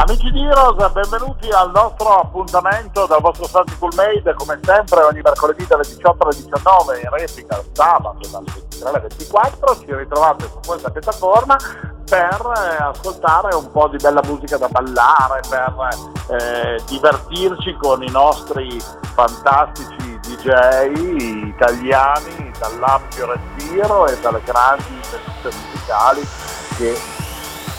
Amici di Heroes, benvenuti al nostro appuntamento dal vostro Santi Made, come sempre ogni mercoledì dalle 18 alle 19 in replica sabato dalle 23 alle 24, ci ritrovate su questa piattaforma per eh, ascoltare un po' di bella musica da ballare, per eh, divertirci con i nostri fantastici DJ italiani dall'ampio respiro e dalle grandi vedute musicali che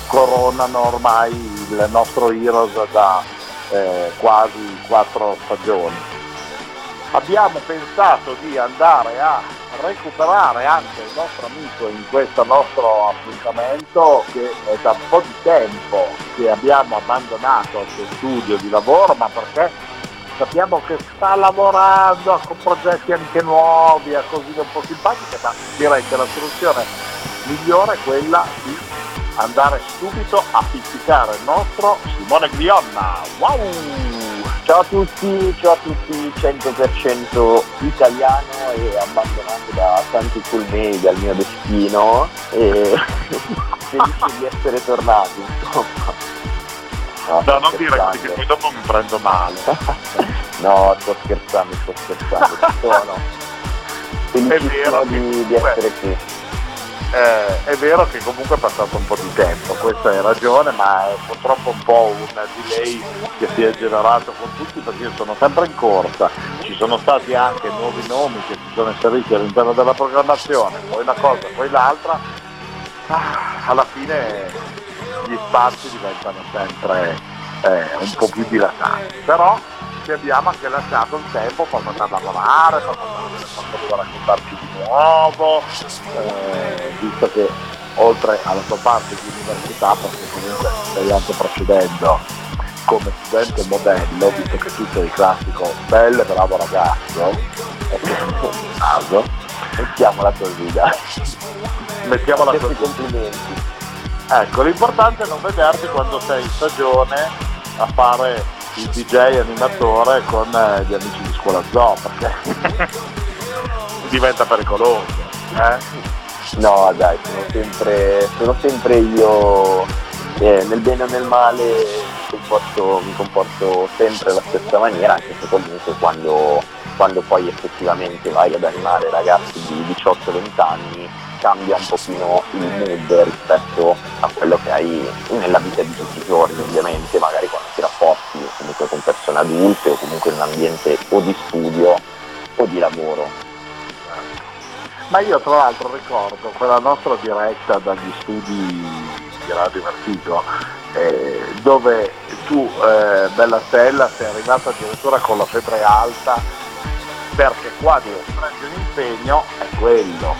coronano ormai il nostro Heroes da eh, quasi quattro stagioni. Abbiamo pensato di andare a recuperare anche il nostro amico in questo nostro appuntamento che è da un po' di tempo che abbiamo abbandonato il suo studio di lavoro, ma perché sappiamo che sta lavorando con progetti anche nuovi, a così un po' simpatiche, ma direi che la soluzione migliore è quella di andare subito a pizzicare il nostro Simone Glionna. Wow! Ciao a tutti, ciao a tutti, 100% italiano e abbandonato da tanti colmei dal mio destino e felice di essere tornati, insomma. No, no non dire così che poi dopo mi prendo male. no, sto scherzando, sto scherzando, ci sono. Felicissimo di, di essere qui eh, è vero che comunque è passato un po' di tempo, questa è ragione, ma è purtroppo un po' un delay che si è generato con tutti perché io sono sempre in corsa, ci sono stati anche nuovi nomi che si sono inseriti all'interno della programmazione, poi una cosa, poi l'altra, ah, alla fine gli spazi diventano sempre eh, un po' più dilatanti, però ci abbiamo anche lasciato il tempo per poter lavorare, per poter raccontarci di nuovo, eh, visto che oltre alla sua parte di università, perché comunque stai anche procedendo come studente modello, visto che tu sei il classico bello e bravo ragazzo, ecco un caso, mettiamola così dai. Mettiamola così. complimenti. Ecco, l'importante è non vederti quando sei in stagione a fare il DJ animatore con eh, gli amici di scuola zoo, perché diventa pericoloso. Eh? No dai, sono sempre, sono sempre io, eh, nel bene o nel male comporto, mi comporto, sempre alla stessa maniera, anche se comunque quando, quando poi effettivamente vai ad animare ragazzi di 18-20 anni cambia un pochino il mood rispetto a quello che hai nella vita di tutti i giorni ovviamente, magari quando ti rapporti comunque con persone adulte o comunque in un ambiente o di studio o di lavoro. Ma io tra l'altro ricordo quella nostra diretta dagli studi di Radio Vertigo, eh, dove tu, eh, Bella Stella, sei arrivata addirittura con la febbre alta, perché quando prendi un impegno è quello.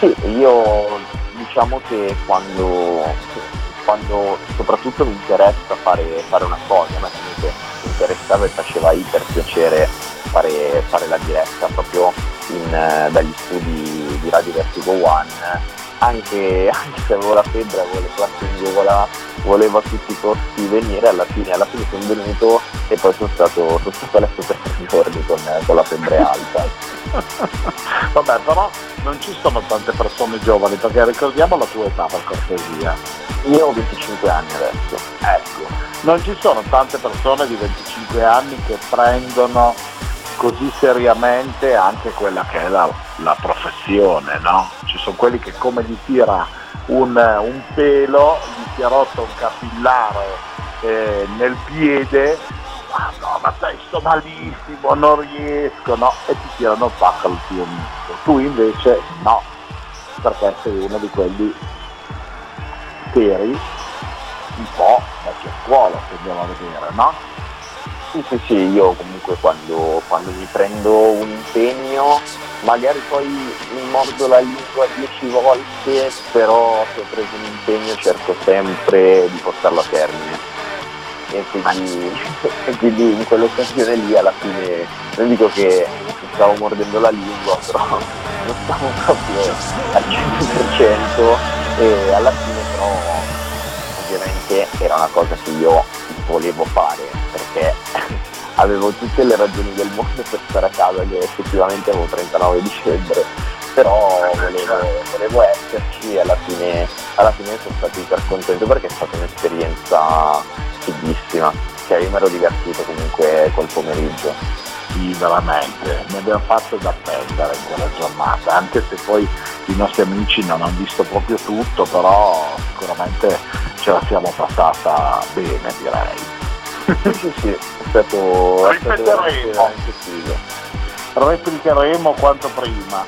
Sì, io diciamo che quando, quando soprattutto mi interessa fare, fare una cosa, a comunque mi interessava e faceva iper piacere fare, fare la diretta proprio in, eh, dagli studi di Radio Vertigo One. Anche, anche, se avevo la febbre, avevo le classi in volevo a tutti i costi venire, alla fine, alla fine sono venuto e poi sono stato, sono stato a letto per tre giorni con, con la febbre alta. Vabbè, però non ci sono tante persone giovani, perché ricordiamo la tua età per cortesia. Io ho 25 anni adesso. Ecco, non ci sono tante persone di 25 anni che prendono così seriamente anche quella che è la, la professione, no? Ci sono quelli che come gli tira un, un pelo, gli si è rotto un capillare eh, nel piede, ah no, ma sai, sto malissimo, non riesco, no? E ti tirano il pacco al tuo amico. Tu invece no, perché sei uno di quelli seri, un po' vecchia scuola, se andiamo a vedere, no? Sì, sì, sì, io comunque quando, quando mi prendo un impegno, magari poi mi mordo la lingua dieci volte, però se ho preso un impegno cerco sempre di portarlo a termine. E quindi, quindi in quell'occasione lì alla fine non dico che stavo mordendo la lingua, però non stavo proprio al 100% e alla fine però ovviamente era una cosa che io volevo fare perché avevo tutte le ragioni del mondo per stare a casa che effettivamente avevo 39 dicembre però volevo, volevo esserci e alla fine, alla fine sono stato iper contento perché è stata un'esperienza fighissima cioè io mi ero divertito comunque quel pomeriggio. Sì veramente. Ne abbiamo fatto da perdere in quella giornata anche se poi i nostri amici non hanno visto proprio tutto però sicuramente ce la siamo passata bene direi. Sì sì è stato, ripeteremo. replicheremo quanto prima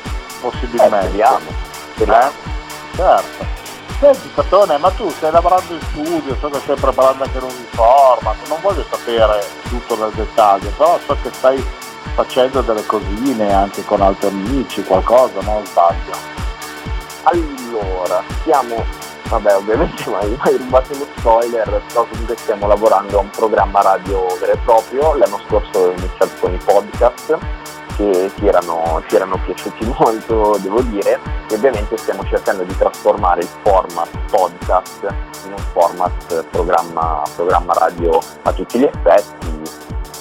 possibilmente speriamo, speriamo. Eh? certo Senti Patone, ma tu stai lavorando in studio, so che stai preparando anche un uniforme, non voglio sapere tutto nel dettaglio, però so che stai facendo delle cosine anche con altri amici, qualcosa, non sbaglio? Allora, stiamo, vabbè ovviamente mai, mai rubato lo spoiler, però comunque stiamo lavorando a un programma radio vero e proprio, l'anno scorso ho iniziato con i podcast che ci erano, ci erano piaciuti molto, devo dire, e ovviamente stiamo cercando di trasformare il format podcast in un format programma, programma radio a tutti gli effetti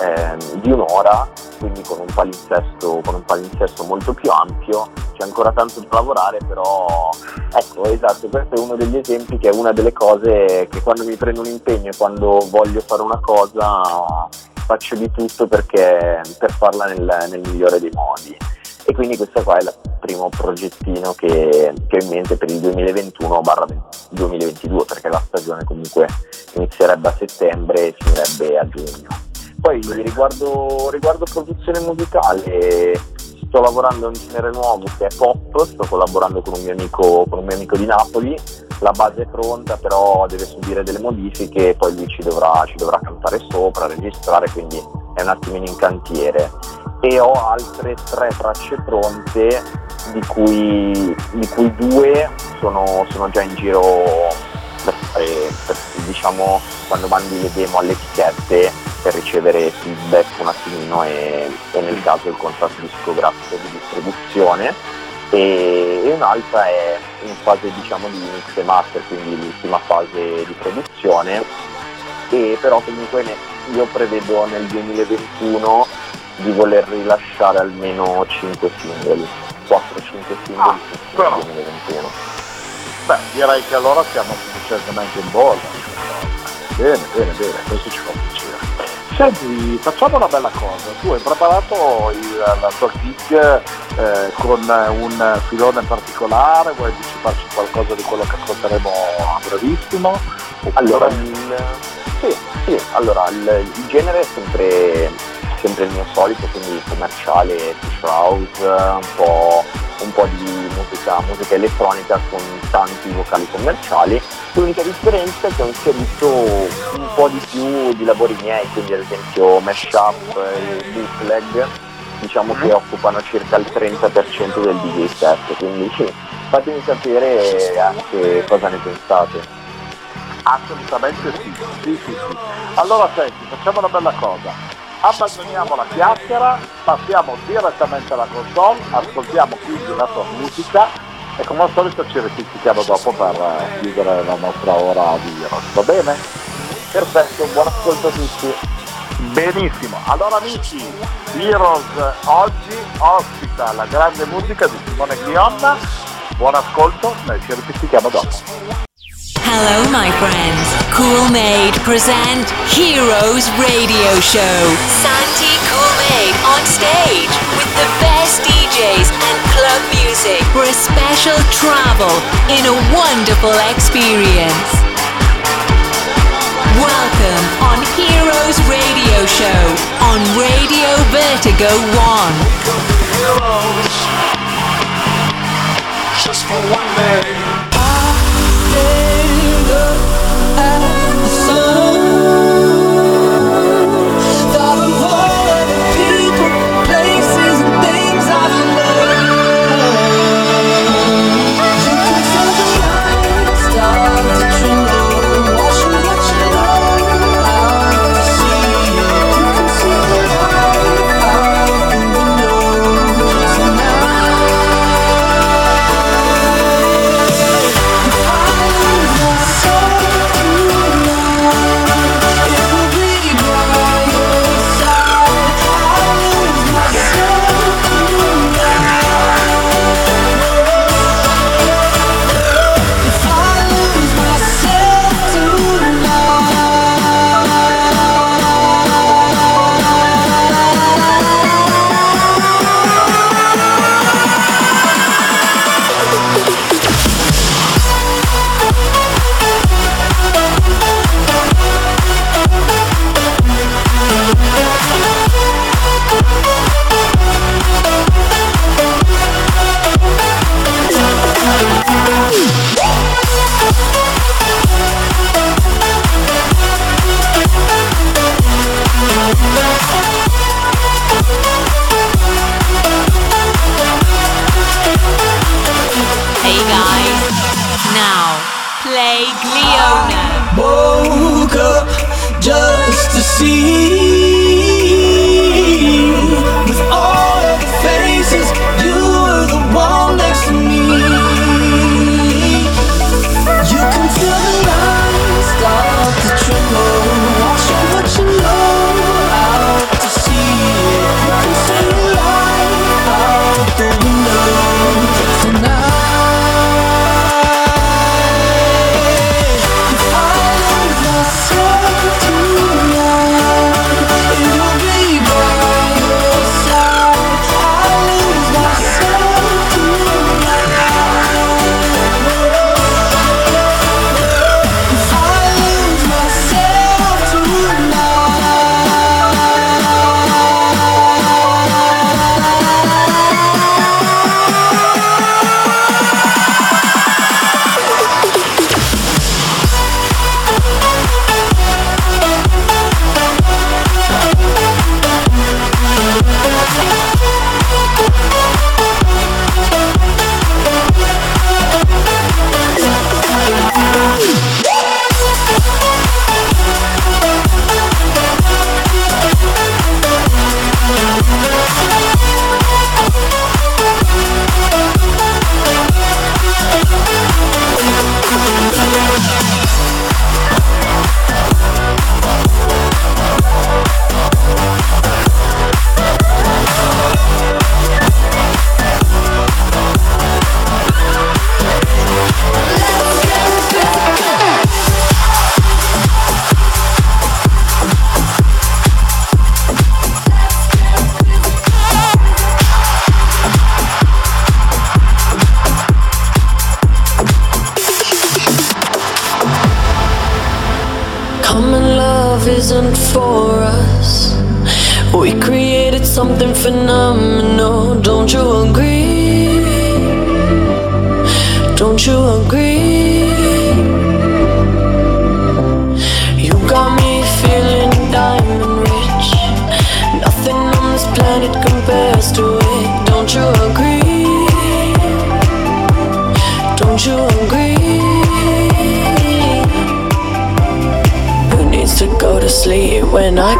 ehm, di un'ora, quindi con un, con un palinsesto molto più ampio. C'è ancora tanto da lavorare, però ecco, esatto, questo è uno degli esempi che è una delle cose che quando mi prendo un impegno e quando voglio fare una cosa faccio di tutto perché, per farla nel, nel, migliore dei modi. E quindi questo qua è il primo progettino che, che ho in mente per il 2021-2022, perché la stagione comunque inizierebbe a settembre e finirebbe a giugno. Poi riguardo, riguardo produzione musicale, sto lavorando a un genere nuovo che è pop, sto collaborando con un mio amico, un mio amico di Napoli, la base è pronta però deve subire delle modifiche, poi lui ci dovrà, ci dovrà cantare sopra, registrare, quindi è un attimino in cantiere. E ho altre tre tracce pronte, di cui, di cui due sono, sono già in giro per fare, per, diciamo, quando mandi le demo alle etichette per ricevere feedback un attimino e, e nel caso il contratto discografico di distribuzione. E, e, un'altra è in fase diciamo di mix e master, quindi l'ultima fase di produzione. E però comunque ne, io prevedo nel 2021 di voler rilasciare almeno 5 singoli, 4-5 singoli ah, nel 2021. Beh, direi che allora siamo sufficientemente in bolla. Bene, bene, bene, questo ci fa piacere. Senti, facciamo una bella cosa, tu hai preparato il, la tua gig eh, con un filone particolare, vuoi anticiparci qualcosa di quello che ascolteremo a brevissimo? Allora, il, sì, sì, allora il, il genere è sempre, sempre, il mio solito, quindi commerciale, fish house, un po', un po di musica, musica elettronica con tanti vocali commerciali L'unica differenza è che ho inserito un po' di più di lavori miei, quindi ad esempio mashup e bootleg, diciamo che mhm. occupano circa il 30% del DJ set, quindi fatemi sapere anche cosa ne pensate. Assolutamente sì, sì, sì, sì. Allora senti, facciamo una bella cosa. Abbandoniamo la chiacchiera, passiamo direttamente alla console, ascoltiamo quindi la tua musica e come al solito ci replichiamo dopo per eh, chiudere la nostra ora di Heroes, va bene? Perfetto, buon ascolto a tutti. Benissimo, allora amici, Heroes oggi ospita la grande musica di Simone Glionna, buon ascolto, noi ci replichiamo dopo. Hello, my friends. Cool Made present Heroes Radio Show. Santi Cool Made on stage with the best DJs and club music for a special travel in a wonderful experience. Welcome on Heroes Radio Show on Radio Vertigo 1. Heroes, just for one day.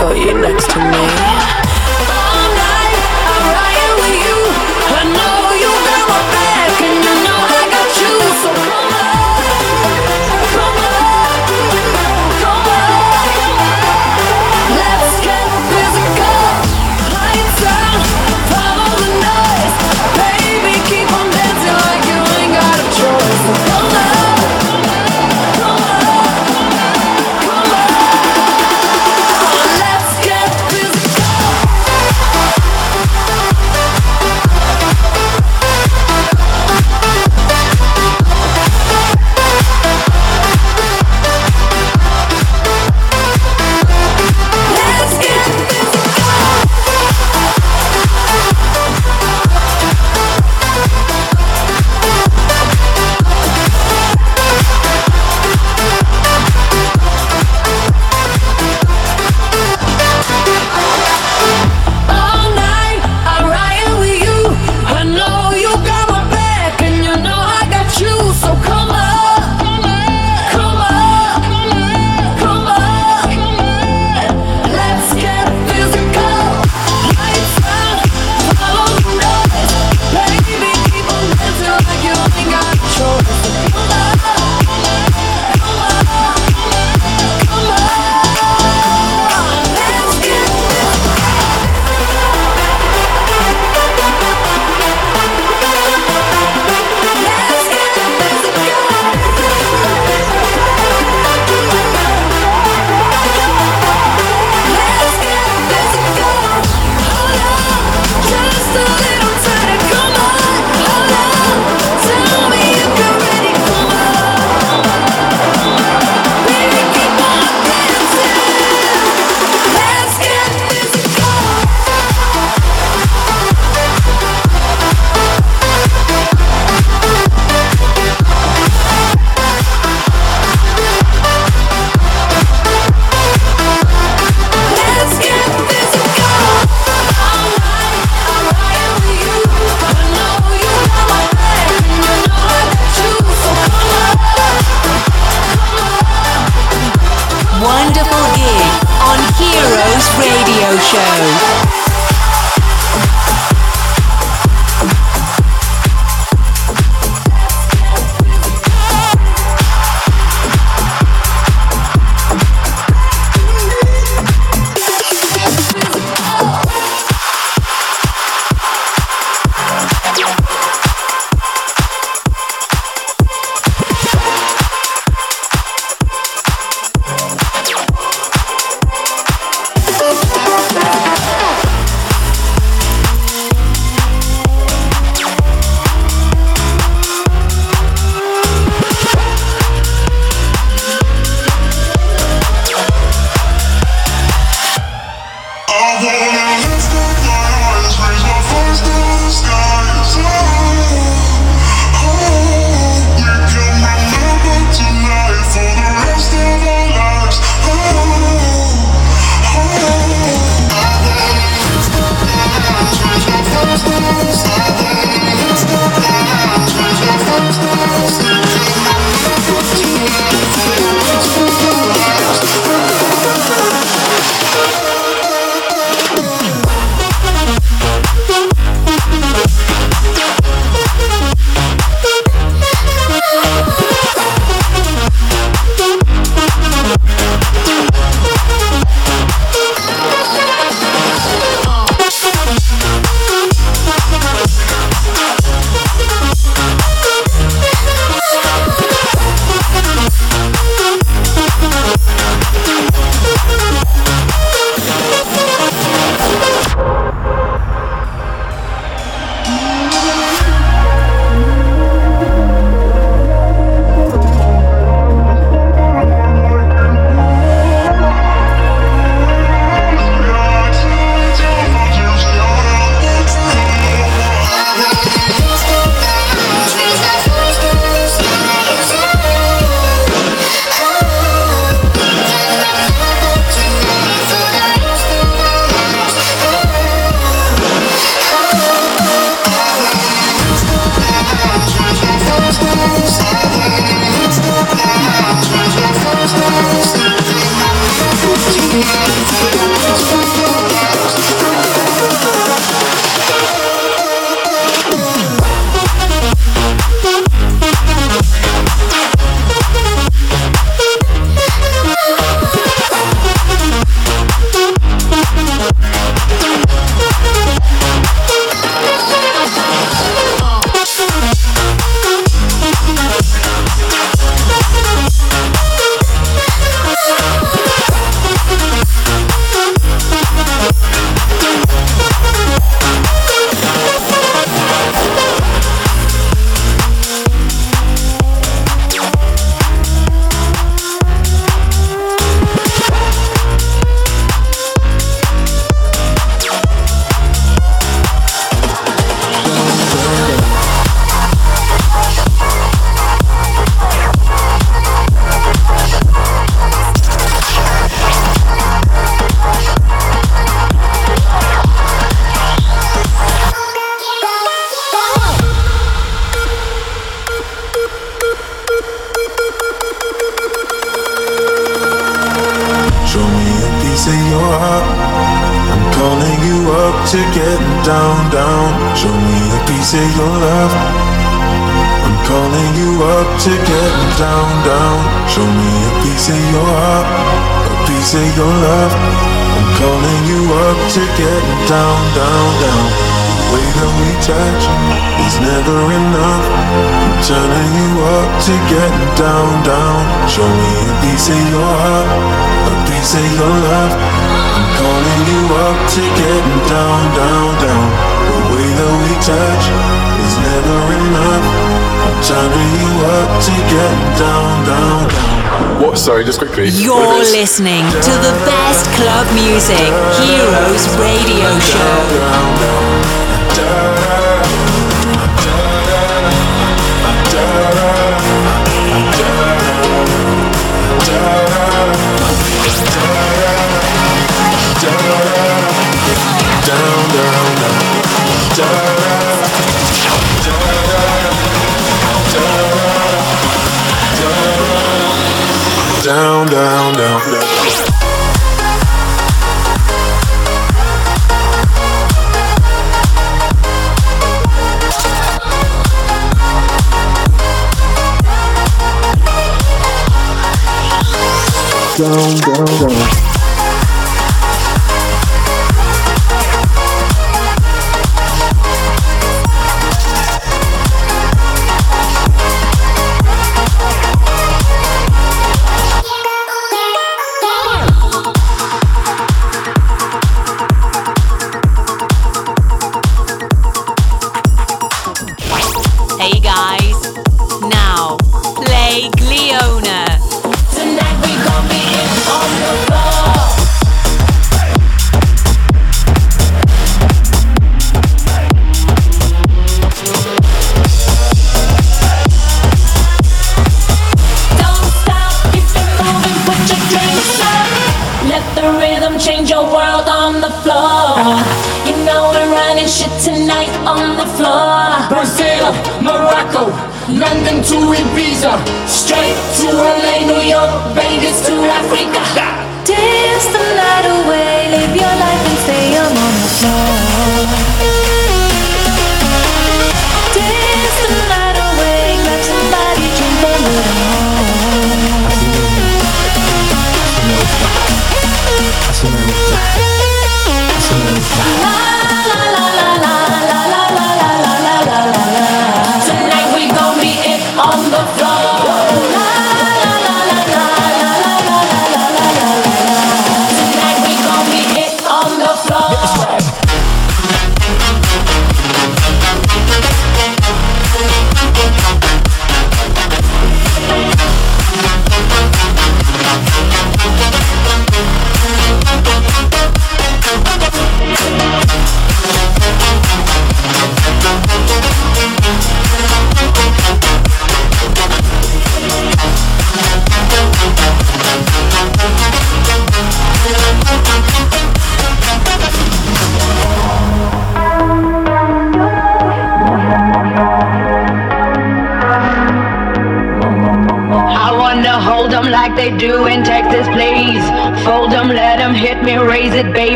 Got you next to me?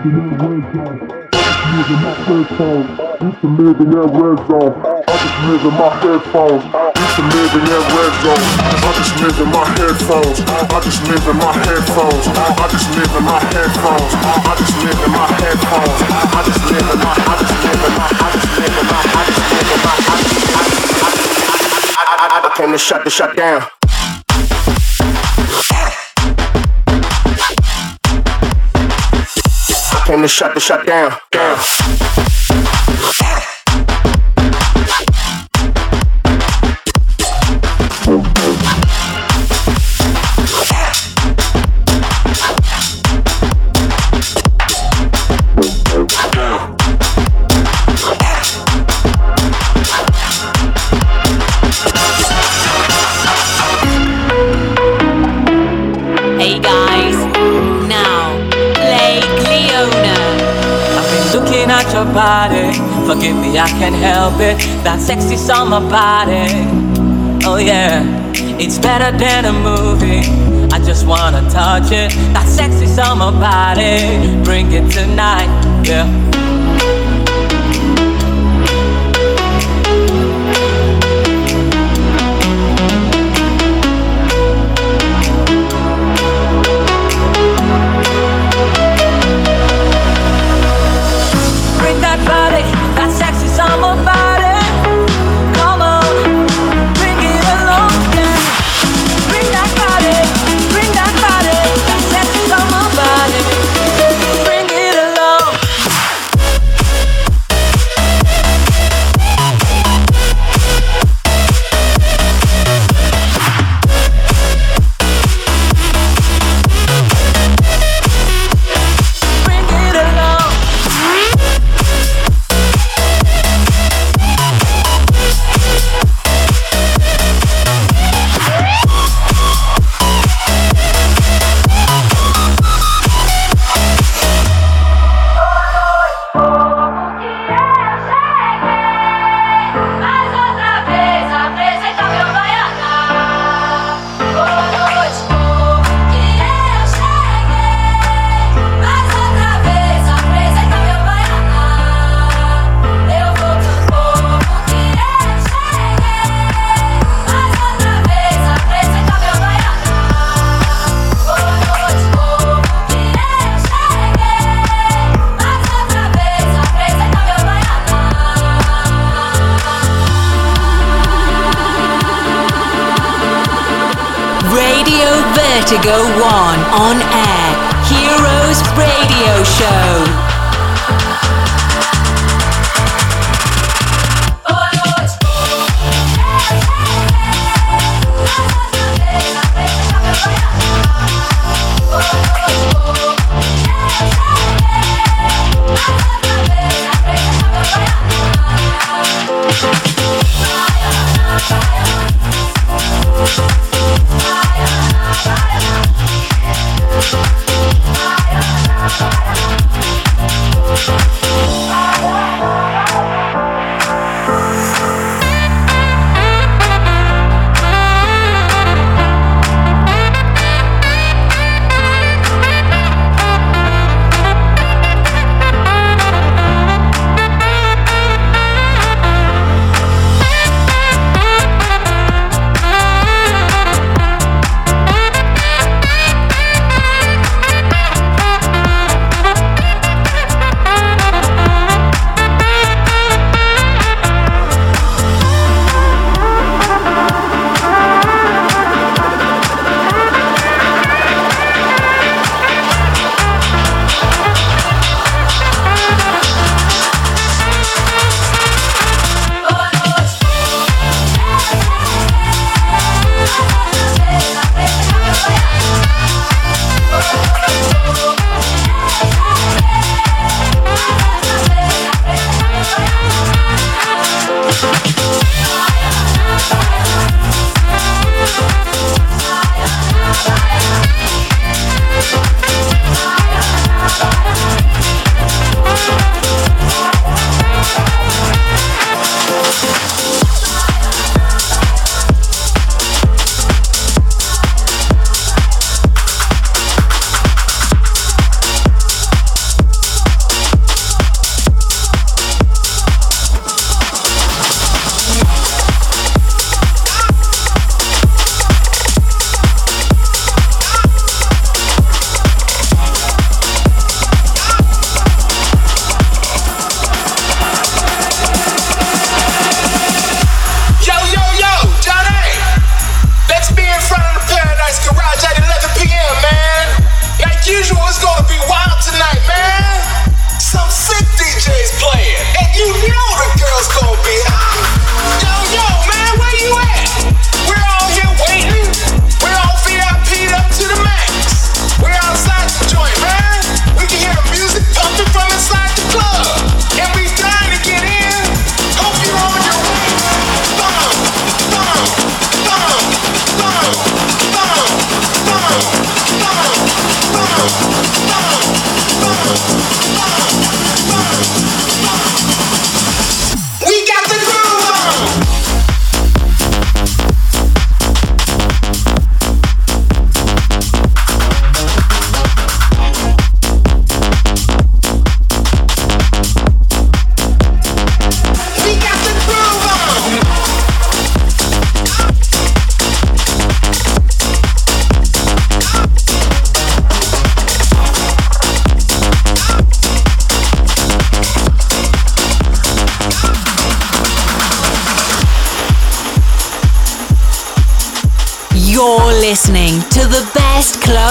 Used to live in that red zone. I just live in my headphones. Used to live in that red zone. I just live in my headphones. I just live in my headphones. I just live in my headphones. I just live in my headphones. I just live in my. I just live in my. I just live in my. I just live in my. I just. Live in my. My headphones, my headphones, I came to shut the shut down. Came to shut the shut down. Down. Your body. Forgive me, I can't help it. That sexy summer body. Oh yeah, it's better than a movie. I just wanna touch it. That sexy summer body. Bring it tonight, yeah. shine.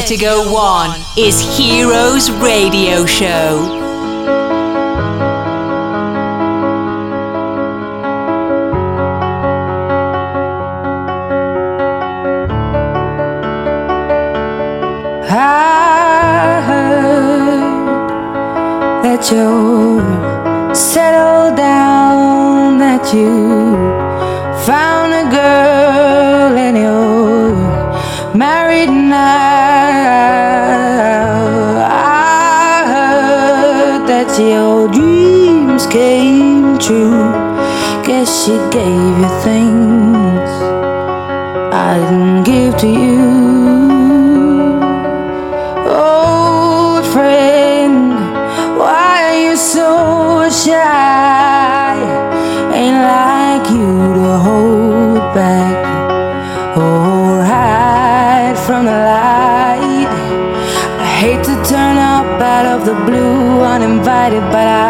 Vertigo 1 is Heroes Radio Show. I heard that you settled down, that you found a girl came true. Guess she gave you things I didn't give to you. Old friend, why are you so shy? Ain't like you to hold back or hide from the light. I hate to turn up out of the blue uninvited, but I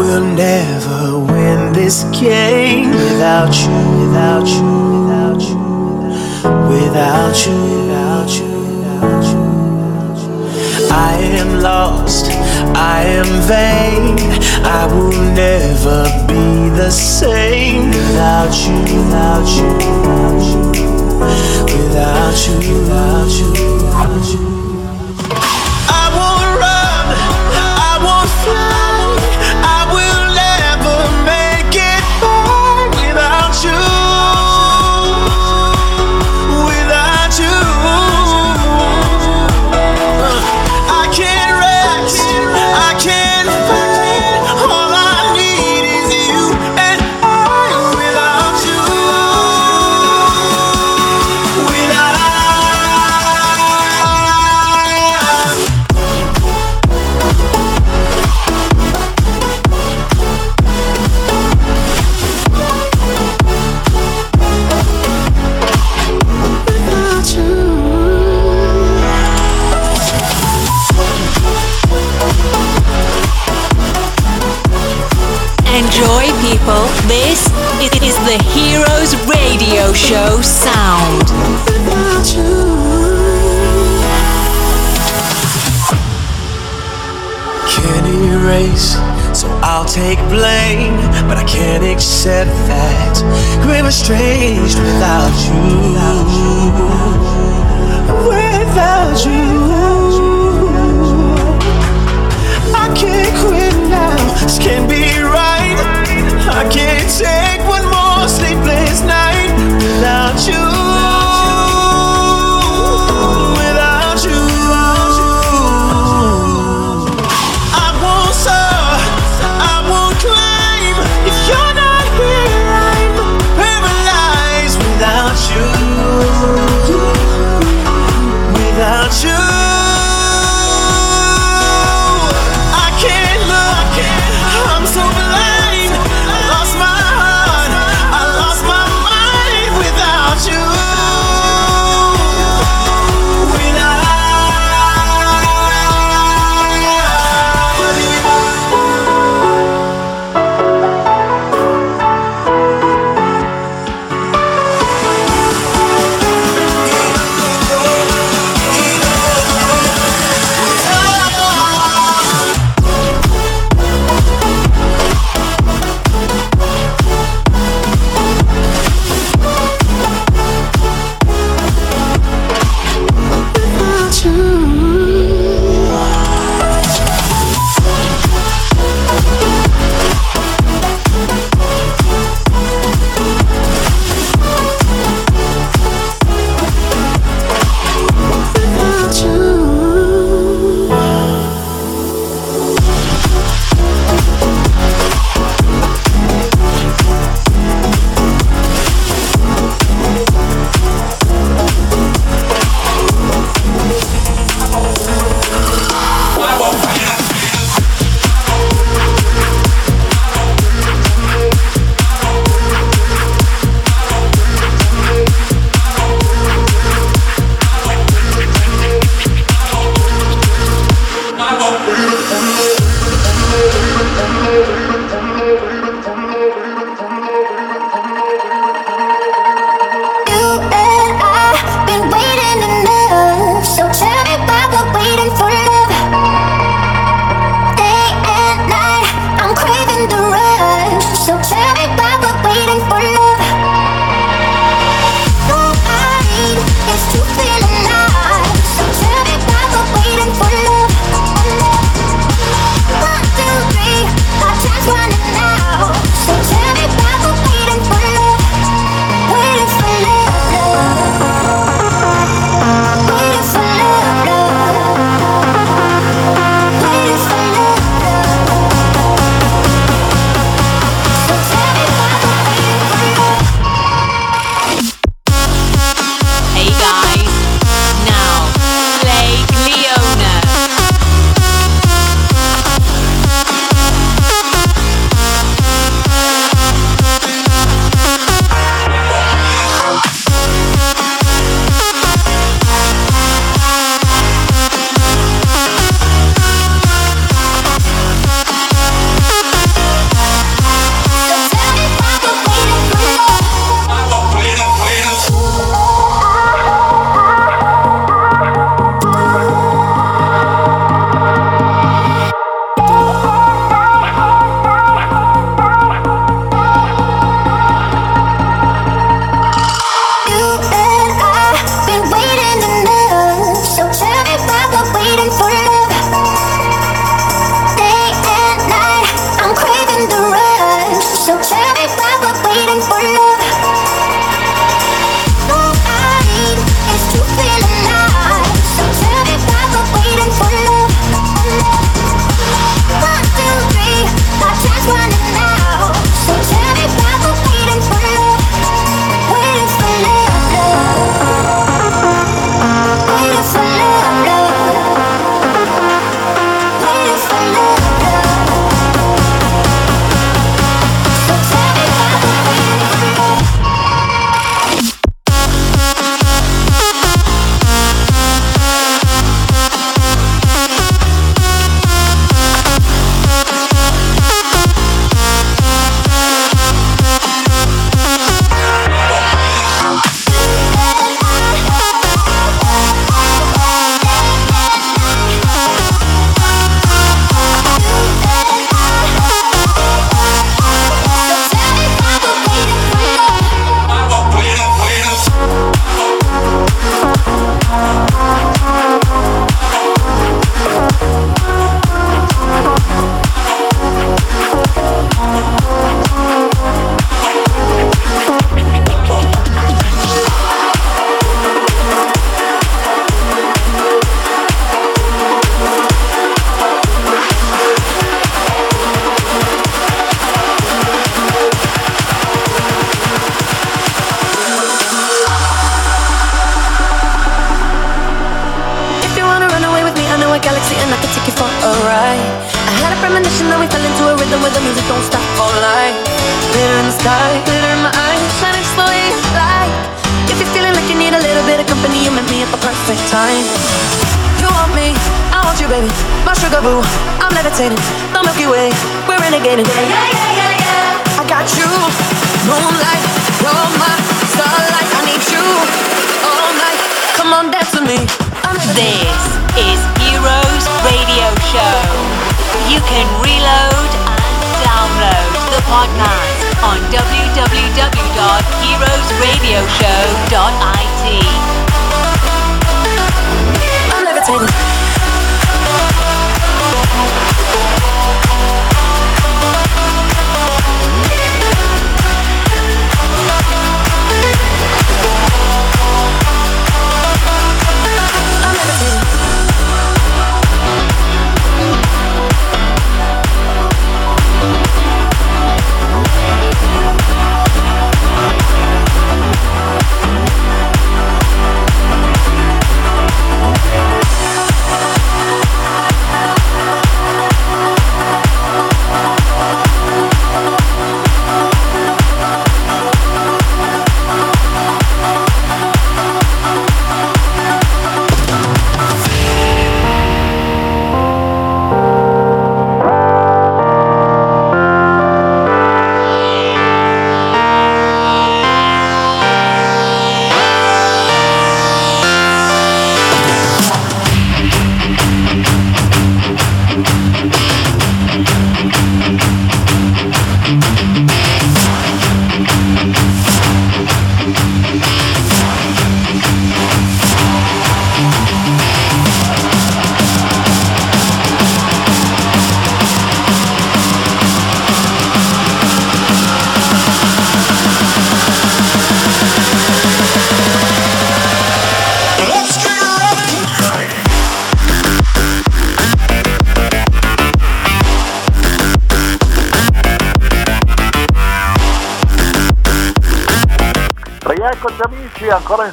Will never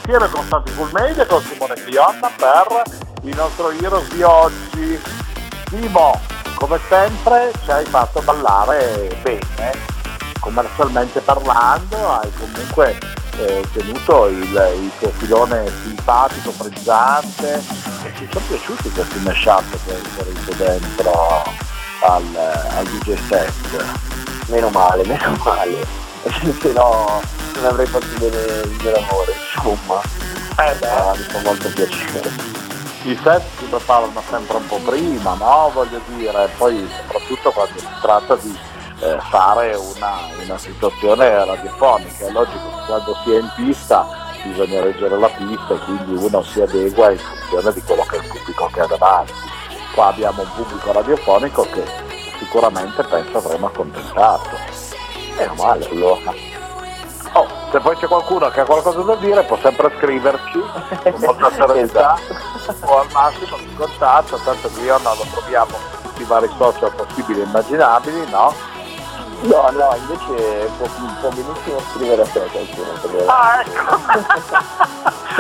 insieme con Santi Full Media con Simone Clionna per il nostro Heroes di oggi. Simo, come sempre ci hai fatto ballare bene, commercialmente parlando, hai comunque eh, tenuto il, il tuo filone simpatico, frizzante e ci sono piaciuti questi mashup che hai inserito dentro al, al DJ set. Meno male, meno male. Se no non avrei fatto bene il mio lavoro. Eh mi fa molto piacere. i set si preparano sempre un po' prima, no? Voglio dire, poi soprattutto quando si tratta di eh, fare una, una situazione radiofonica. È logico che quando si è in pista bisogna reggere la pista e quindi uno si adegua in funzione di quello che è il pubblico che ha davanti. Qua abbiamo un pubblico radiofonico che sicuramente penso avremo accontentato. Meno male allora. Se poi c'è qualcuno che ha qualcosa da dire può sempre scriverci con molta serenità o al massimo in contatto, tanto che io non lo troviamo su tutti i vari social possibili e immaginabili, no? No, no, invece può, può benissimo scrivere a te qualcuno. Ah, ecco!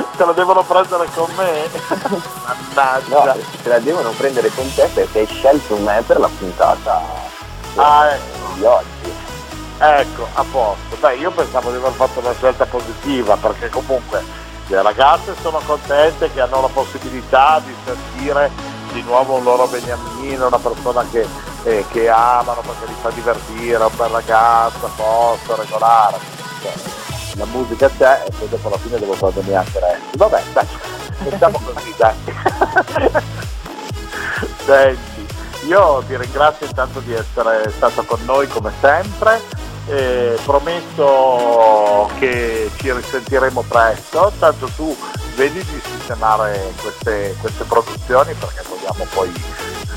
Se lo devono prendere con me? No, Mannaggia! se la devono prendere con te perché hai scelto me per la puntata Ah, ecco. di oggi. Ecco, a posto. Beh, io pensavo di aver fatto una scelta positiva perché comunque le ragazze sono contente che hanno la possibilità di sentire di nuovo un loro beniamino, una persona che, eh, che amano perché li fa divertire, un bel ragazzo, a posto, regolare. Cioè, la musica c'è e poi dopo alla fine devo prendermi anche resti. Vabbè, dai, facciamo così, dai. Senti, io ti ringrazio intanto di essere stato con noi come sempre, eh, prometto che ci risentiremo presto, tanto tu vedi di sistemare queste, queste produzioni perché vogliamo poi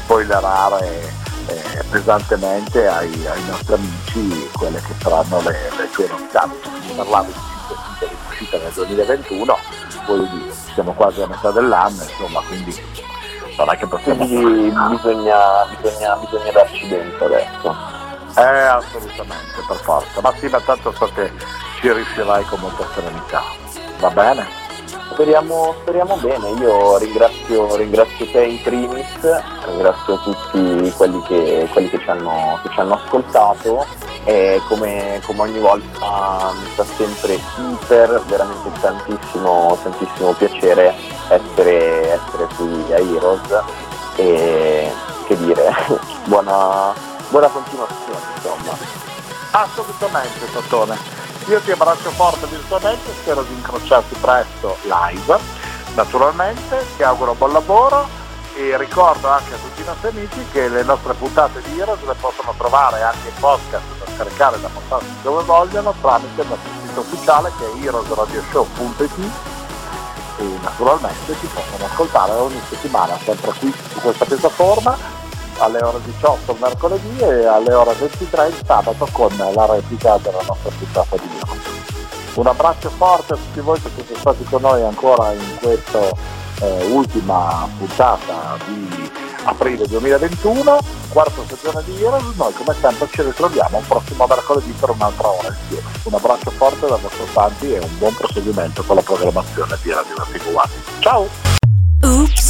spoilerare eh, pesantemente ai, ai nostri amici quelle che saranno le, le tue novità. Parlavi di 5 titoli in uscita nel 2021, voglio dire, siamo quasi a metà dell'anno, insomma, quindi non è che possiamo... Quindi bisogna, bisogna, bisogna darci dentro adesso. Eh, assolutamente, per forza. Ma sì, ma tanto so che ci riuscirai con molta serenità. Va bene? speriamo, speriamo bene, io ringrazio, ringrazio, te in primis, ringrazio tutti quelli che, quelli che, ci, hanno, che ci, hanno, ascoltato e come, come, ogni volta mi fa sempre iper, veramente tantissimo, tantissimo piacere essere, essere qui a Heroes e che dire, buona, buona continuazione insomma. Assolutamente Tottone. Io ti abbraccio forte virtualmente, spero di incrociarti presto live, naturalmente, ti auguro buon lavoro e ricordo anche a tutti i nostri amici che le nostre puntate di Heroes le possono trovare anche in podcast da scaricare da portarsi dove vogliono tramite il nostro sito ufficiale che è heroesradioshow.it e naturalmente si possono ascoltare ogni settimana sempre qui su questa piattaforma alle ore 18 il mercoledì e alle ore 23 il sabato con la replica della nostra puntata di Dio. Un abbraccio forte a tutti voi che siete stati con noi ancora in questa eh, ultima puntata di aprile 2021, quarta stagione di Heroes, noi come sempre ci ritroviamo il prossimo mercoledì per un'altra ora insieme. Un abbraccio forte da vostro Santi e un buon proseguimento con la programmazione di Radio Vertigo One. Ciao! Oops,